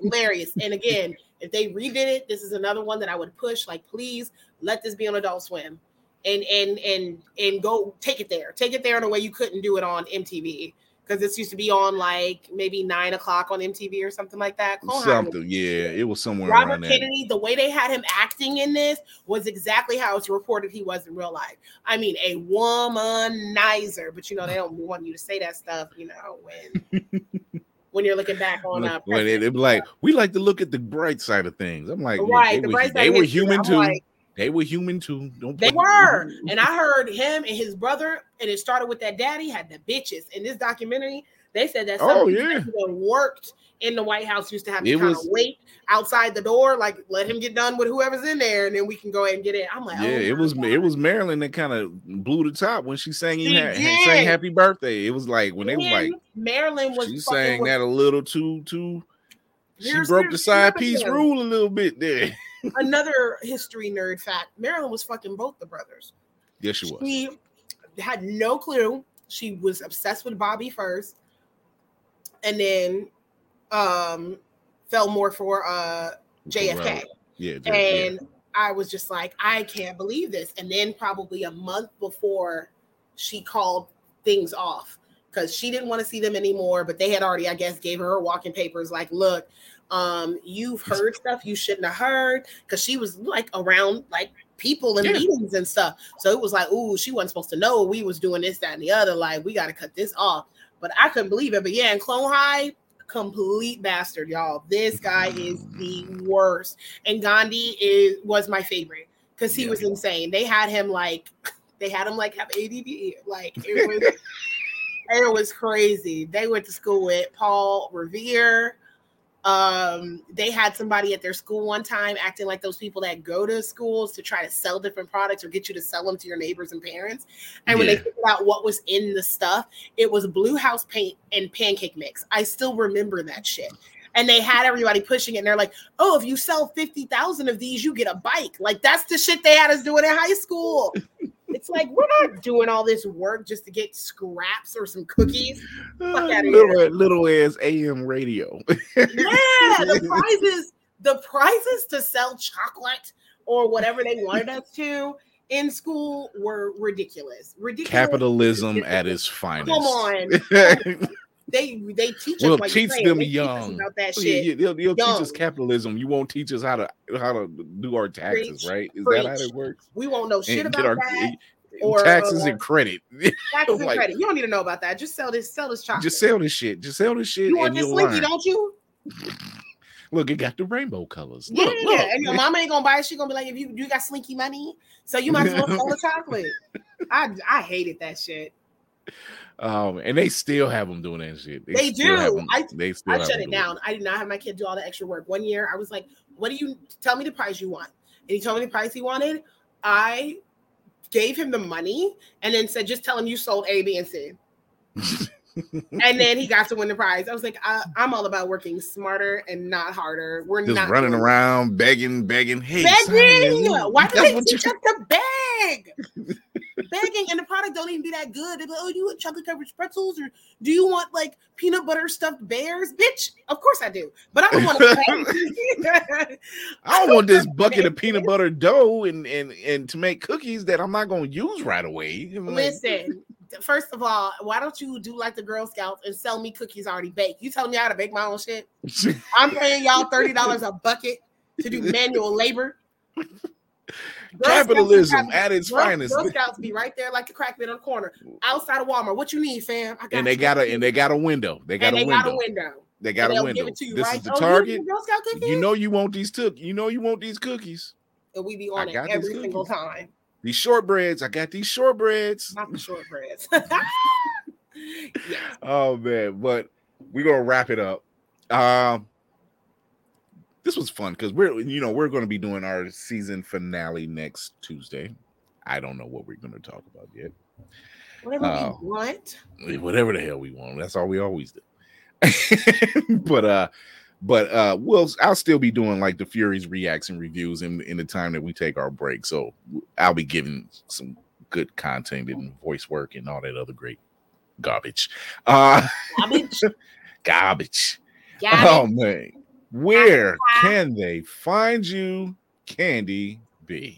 hilarious. and again, if they redid it, this is another one that I would push. Like, please let this be on Adult Swim, and and and and go take it there. Take it there in a way you couldn't do it on MTV because this used to be on like maybe nine o'clock on MTV or something like that. Clone High was- Something, yeah, it was somewhere Robert there. Kennedy, the way they had him acting in this was exactly how it's reported he was in real life. I mean, a womanizer, but you know they don't want you to say that stuff. You know when [laughs] when you're looking back on uh, when be like we like to look at the bright side of things. I'm like, yeah, right, they, the were, bright side they were human too. like, they were human too. Don't They were. And I heard him and his brother, and it started with that daddy had the bitches. In this documentary, they said that some Oh, people yeah. even worked in the White House used to have to It kind was- of wait outside the door, like let him get done with whoever's in there, and then we can go ahead and get it. I'm like, yeah, oh it was God. it was Marilyn that kind of blew the top when she sang She ha- sang Happy Birthday. It was like when they were like Marilyn was she sang with- that a little too too. She broke the side piece rule a little bit there. Another history nerd fact: Marilyn was fucking both the brothers. Yes, she was. She had no clue. She was obsessed with Bobby first, and then um fell more for uh JFK. Right. Yeah, JFK. And I was just like, I can't believe this. And then probably a month before she called things off because she didn't want to see them anymore. But they had already, I guess, gave her her walking papers like, look, um, you've heard stuff you shouldn't have heard because she was like around like people in Yeah. meetings and stuff. So it was like, ooh, she wasn't supposed to know we was doing this, that, and the other. Like, we got to cut this off. But I couldn't believe it. But yeah, in Clone High, complete bastard, y'all. This guy is the worst. And Gandhi is was my favorite because he Yeah. was insane. They had him like [laughs] they had him like have ADD. Like it was [laughs] it was crazy. They went to school with Paul Revere. Um, they had somebody at their school one time acting like those people that go to schools to try to sell different products or get you to sell them to your neighbors and parents. And when they figured out what was in the stuff, it was blue house paint and pancake mix. I still remember that shit. And they had everybody pushing it, and they're like, "Oh, if you sell fifty thousand of these, you get a bike." Like that's the shit they had us doing in high school. It's like we're not doing all this work just to get scraps or some cookies. Fuck uh, outta little, little ass AM radio. Yeah, the [laughs] prizes, the prizes to sell chocolate or whatever they wanted us to in school were ridiculous. Ridiculous. Capitalism at its finest. Come on. [laughs] They they teach We'll like teach them they teach us young. about that Yeah, shit. yeah, they'll, they'll teach us capitalism. You won't teach us how to how to do our taxes, Preach, right? Is that how it works? We won't know shit And about our that. or, taxes uh, and credit. [laughs] Taxes and credit. You don't need to know about that. Just sell this. Sell this chocolate. Just sell this shit. Just sell this shit, you want this slinky, don't you? Look, it got the rainbow colors. Yeah, Look, yeah. And your mama ain't gonna buy it. She gonna be like, if you you got slinky money, so you might as well [laughs] sell the chocolate. I I hated that shit. Um, and they still have them doing that shit. They still have do. 'em- I- they still I have shut 'em it doing down. I did not have my kid do all the extra work. One year, I was like, "What do you tell me the prize you want?" And he told me the price he wanted. I gave him the money and then said, "Just tell him you sold A, B, and C." and then he got to win the prize. I was like, I, "I'm all about working smarter and not harder. We're Just not running doing- around begging, begging. Hey, begging. Simon, Why do that's they what you- teach us to beg? Begging, and the product don't even be that good. They're like, oh, you want chocolate covered pretzels, or do you want like peanut butter stuffed bears? Bitch, of course I do, but I don't want to. [laughs] [laughs] I don't want this [laughs] bucket of peanut butter dough and and and to make cookies that I'm not gonna use right away. I'm like, Listen, first of all, why don't you do like the Girl Scouts and sell me cookies already baked? You telling me how to bake my own shit? I'm paying y'all thirty dollars a bucket to do manual labor. Capitalism at its Girl, finest. Girl Scouts be right there like the crack bin on the corner outside of Walmart. What you need, fam? I got And they you. got a and they got a window. They got and a they window. got a window. They got And a window. Give it to you This right. is the Oh, target. need Girl Scout? You know you want these took. You know you want these cookies. and we be I on it got these every single time. These shortbreads. I got these shortbreads. Not the shortbreads. [laughs] [laughs] yes. Oh man, but we're gonna wrap it up. Um this was fun because we're you know we're gonna be doing our season finale next Tuesday. I don't know what we're gonna talk about yet. Whatever Oh. we want. Whatever the hell we want. That's all we always do. [laughs] but uh but uh we'll I'll still be doing like the Furies reacts and reviews in in the time that we take our break. So I'll be giving some good content and voice work and all that other great garbage. Uh Garbage. [laughs] garbage. Got Oh man, where can they find you, Candy B?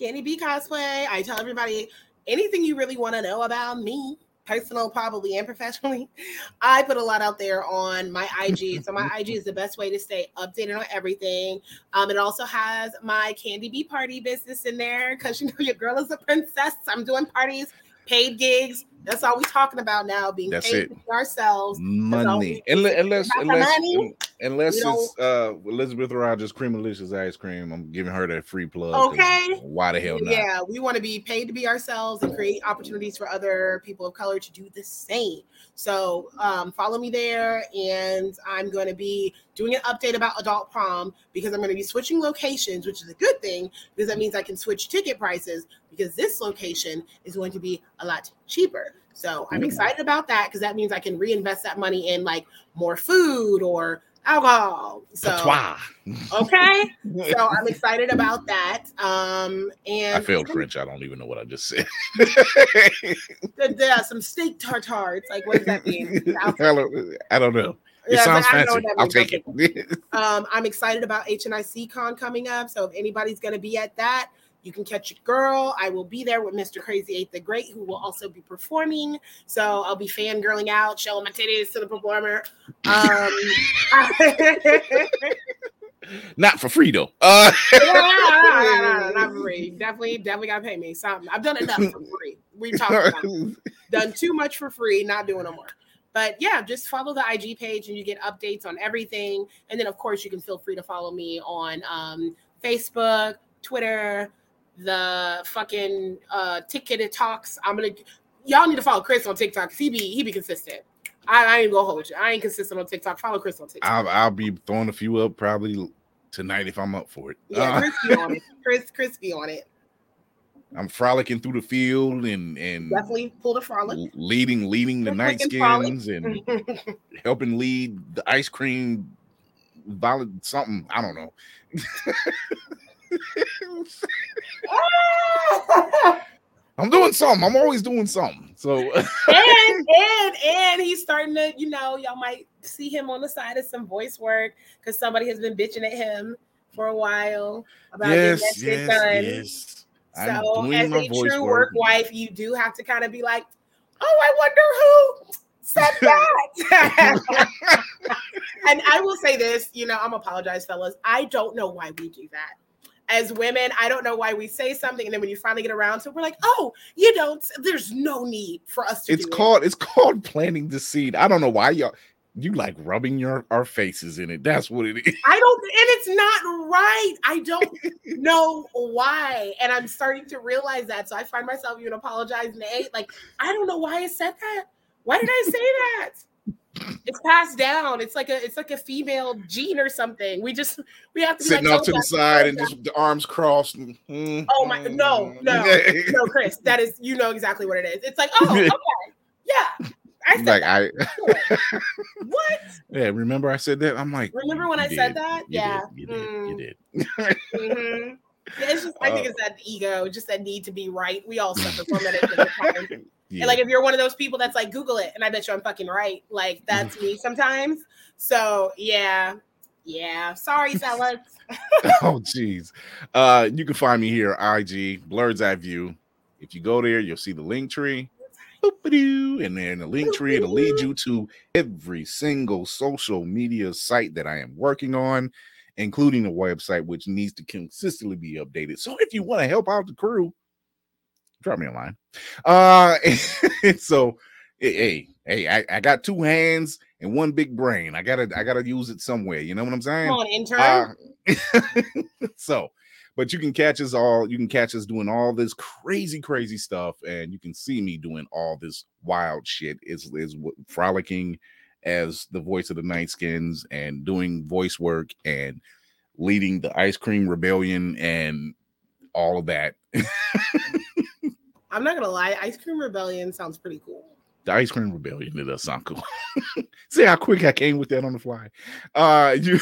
CandiBee cosplay. I tell everybody anything you really want to know about me, personal, probably and professionally. [laughs] I put a lot out there on my IG. so my IG is the best way to stay updated on everything. Um, it also has my CandiBee party business in there because you know your girl is a princess. I'm doing parties, paid gigs. That's all we're talking about now. Being That's paid ourselves. Money, unless unless unless, money. unless it's uh Elizabeth Rogers Creamalicious ice cream. I'm giving her that free plug. Okay. Why the hell not? Yeah, we want to be paid to be ourselves and create opportunities for other people of color to do the same. So um, follow me there, and I'm going to be doing an update about adult prom because I'm going to be switching locations, which is a good thing because that means I can switch ticket prices because this location is going to be a lot cheaper. So I'm Ooh. excited about that because that means I can reinvest that money in like more food or alcohol. So Patois. okay, so [laughs] I'm excited about that. Um, and I failed French. I don't even know what I just said. There- there some steak tartare. It's like, what does that mean? [laughs] I don't I don't know. It Yeah, sounds fancy. Means, I'll take it. um, I'm excited about HNIC Con coming up. So if anybody's going to be at that, you can catch your girl. I will be there with Mr. Crazy Eight the Great, who will also be performing. So I'll be fangirling out, showing my titties to the performer. Um, [laughs] Not for free though. Uh, yeah, not free. Definitely, definitely got to pay me something. I've done enough for free. We talked about it. [laughs] done too much for free, not doing no more. But yeah, just follow the IG page and you get updates on everything. And then, of course, you can feel free to follow me on um, Facebook, Twitter, the fucking uh, ticketed talks. I'm gonna y'all need to follow Chris on TikTok because he be he be consistent. I, I ain't gonna hold you. I ain't consistent on TikTok. Follow Chris on TikTok. I'll, I'll be throwing a few up probably tonight if I'm up for it. yeah, Uh, Chris be on it. [laughs] Chris, Chris be on it. I'm frolicking through the field and and Definitely pull the frolic. leading leading the Just night frolic. skins and [laughs] helping lead the ice cream vol- something I don't know. [laughs] [laughs] I'm doing something. I'm always doing something. So [laughs] and and and he's starting to, you know, y'all might see him on the side of some voice work because somebody has been bitching at him for a while about getting that yes, shit yes, done. yes. So, as a true work. work wife, you do have to kind of be like, "Oh, I wonder who said [laughs] that." and I will say this, you know, I'm apologize, fellas. I don't know why we do that. As women, I don't know why we say something, and then when you finally get around to it, we're like, "Oh, you don't." There's no need for us to. it's do it. called it's called planting the seed. I don't know why y'all you like rubbing your our faces in it. That's what it is. I don't, and it's not right. I don't [laughs] know why. And I'm starting to realize that. So I find myself even apologizing to eight. Like, I don't know why I said that. Why did I say that? It's passed down. It's like a it's like a female gene or something. We just we have to be Sitting like, off to "Oh, the side and just the arms crossed. and, mm, Oh my- no, mm. no, no, [laughs] Chris, that is you know exactly what it is. It's like, oh, [laughs] okay, yeah. I said like that. I what? [laughs] yeah, remember I said that? I'm like, Remember when you I said that? You Yeah. did, you did, Mm. you did. Mhm. Yeah, it's just I think Uh, it's that ego, just that need to be right. We all [laughs] suffer from it. at different times. Yeah. And like if you're one of those people that's like Google it, and I bet you I'm fucking right. Like that's me sometimes. So yeah, yeah. Sorry, [laughs] fellas. oh jeez. Uh you can find me here, IG, Blerd's Eye View. If you go there, you'll see the link tree. Boop-a-doo. And then the link tree, it'll lead you to every single social media site that I am working on, including the website, which needs to consistently be updated. So if you want to help out the crew, drop me a line. Uh [laughs] so hey, hey, I, I got two hands and one big brain. I gotta I gotta use it somewhere. You know what I'm saying? Come on, intern. Uh, [laughs] so, but you can catch us all. You can catch us doing all this crazy, crazy stuff, and you can see me doing all this wild shit. Is is what- frolicking as the voice of the Night Skins and doing voice work and leading the Ice Cream Rebellion and all of that. I'm not gonna lie, Ice Cream Rebellion sounds pretty cool. The Ice Cream Rebellion. It does sound cool. [laughs] See how quick I came with that on the fly. Uh you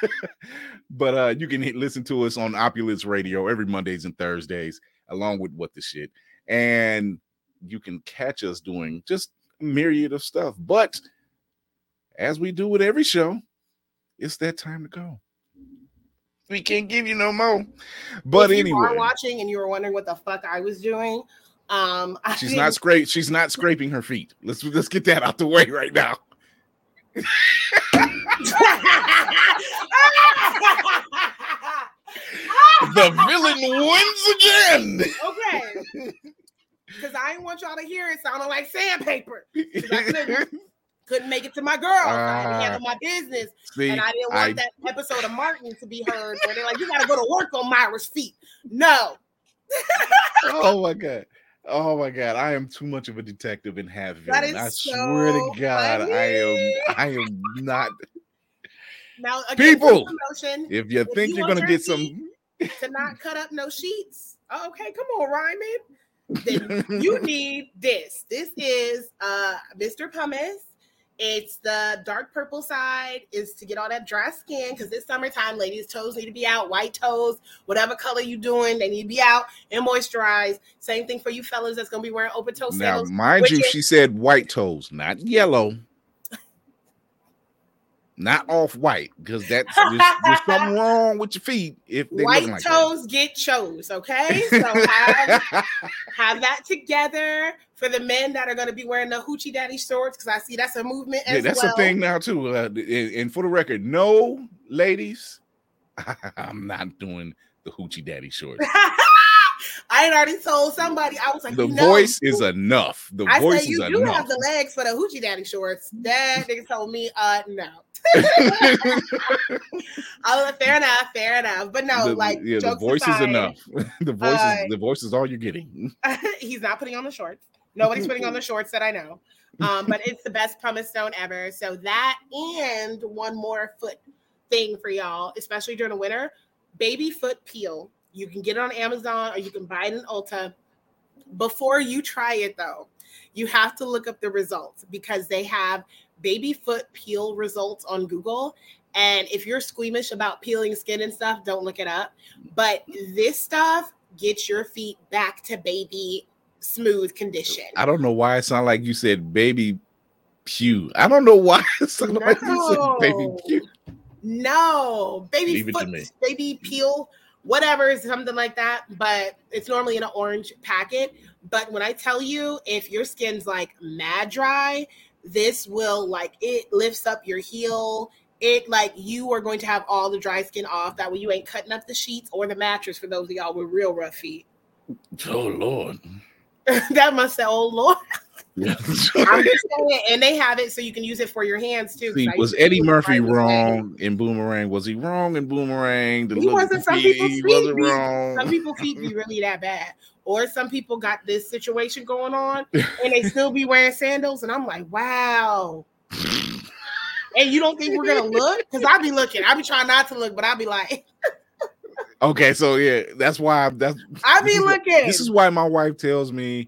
[laughs] but uh you can hit, listen to us on Opulence Radio every Mondays and Thursdays, along with what the shit. And you can catch us doing just a myriad of stuff. But as we do with every show, it's that time to go. We can't give you no more. But if you are anyway, watching and you were wondering what the fuck I was doing, um, I she's not scrape. She's not scraping her feet. Let's let's get that out the way right now. The villain wins again. okay. Because I didn't want y'all to hear it sounding like sandpaper. [laughs] Couldn't make it to my girl. so I had to handle my business. See, and I didn't want I- that episode of Martin to be heard where they're like, you gotta go to work on Myra's feet. No. [laughs] oh my god. Oh my god, I am too much of a detective and have That villain. I swear to God, I am. I am not. Now again, People, promotion If you think you you're gonna get some, to not cut up no sheets. Oh, okay, come on, Ryman. Then you [laughs] need this. This is uh Mr. Pumice. It's the dark purple side is to get all that dry skin because it's summertime, ladies. Toes need to be out, white toes, whatever color you're doing, they need to be out and moisturized. Same thing for you fellas that's gonna be wearing open toe now sandals. mind you, is- she said white toes, not yellow, not off white, because that's [laughs] there's, there's something wrong with your feet if they White like toes get chose, okay? So have, that. have that together for the men that are going to be wearing the hoochie daddy shorts because I see that's a movement as Yeah, that's well. a thing now too. Uh, and, and for the record, no, ladies, [laughs] I'm not doing the hoochie daddy shorts. [laughs] I had already told somebody. I was like, the you know, voice is enough. The I voice said is you do enough. have the legs for the hoochie daddy shorts. That nigga told me, uh, no. [laughs] I was like, fair enough, fair enough. But no, The- like, yeah, the voice is enough. [laughs] the voice uh, is the voice is all you're getting. [laughs] he's not putting on the shorts. Nobody's putting on the shorts that I know. Um, but it's the best pumice stone ever. So that and one more foot thing for y'all, especially during the winter, baby foot peel. You can get it on Amazon or you can buy it in Ulta. Before you try it though, you have to look up the results because they have baby foot peel results on Google. And if you're squeamish about peeling skin and stuff, don't look it up. But this stuff gets your feet back to baby smooth condition. I don't know why it sounded like you said baby pew. I don't know why it sounded like you said baby pew. No, baby Leave foot, baby peel, whatever, is something like that. But it's normally in an orange packet. But when I tell you, if your skin's like mad dry, this will like it lifts up your heel. It like you are going to have all the dry skin off. That way you ain't cutting up the sheets or the mattress for those of y'all with real rough feet. Oh Lord. [laughs] that must say, oh Lord. [laughs] Yeah. I'm just [laughs] saying, and they have it so you can use it for your hands too. See, was Eddie Murphy wrong in Boomerang? Was he wrong in Boomerang? The He wasn't. Some feet, people's feet wasn't be- wrong. Some people's feet be really that bad, or some people got this situation going on [laughs] and they still be wearing sandals, and I'm like, wow. [laughs] And you don't think we're gonna look? Because I be looking. I be trying not to look, but I be like, okay, so yeah, that's why that's I be this is why- looking. This is why my wife tells me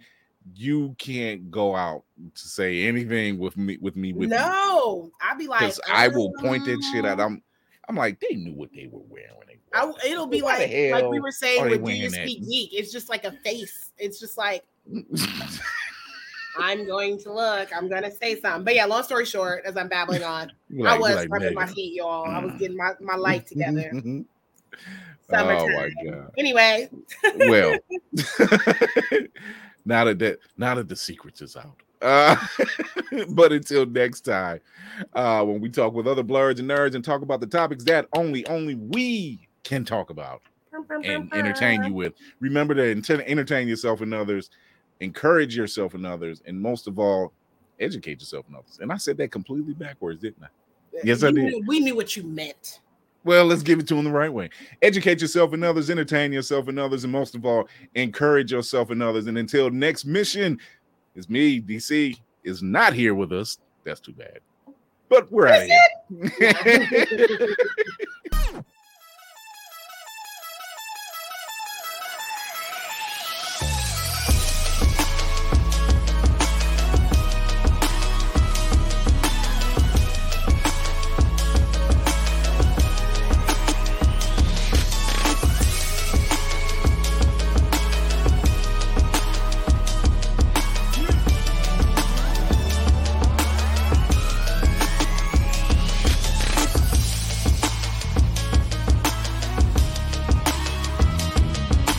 you can't go out to say anything with me with me with no, I be like, because I will point that shit out. I'm uh-huh. I'm like they knew what they were wearing when they. I, it'll be Why like, like we were saying with Do You? Speak Geek. It's just like a face. It's just like. [laughs] I'm going to look. I'm gonna say something. But yeah, long story short, as I'm babbling on, [laughs] You I was like, prepping my feet, y'all. I was getting my, my life together. [laughs] oh Summertime. my god. Anyway, Well, now that that now that the secrets is out. Uh, [laughs] but until next time, uh, when we talk with other Blerds and nerds and talk about the topics that only only we can talk about and entertain you with. Remember to enter- entertain yourself and others, encourage yourself and others, and most of all, educate yourself and others. And I said that completely backwards, didn't I? Yes, I did. knew- We knew what you meant. Well, let's give it to them the right way. Educate yourself and others, entertain yourself and others, and most of all, encourage yourself and others. And until next mission, it's me, DC, is not here with us. That's too bad. But we're out of here. [laughs]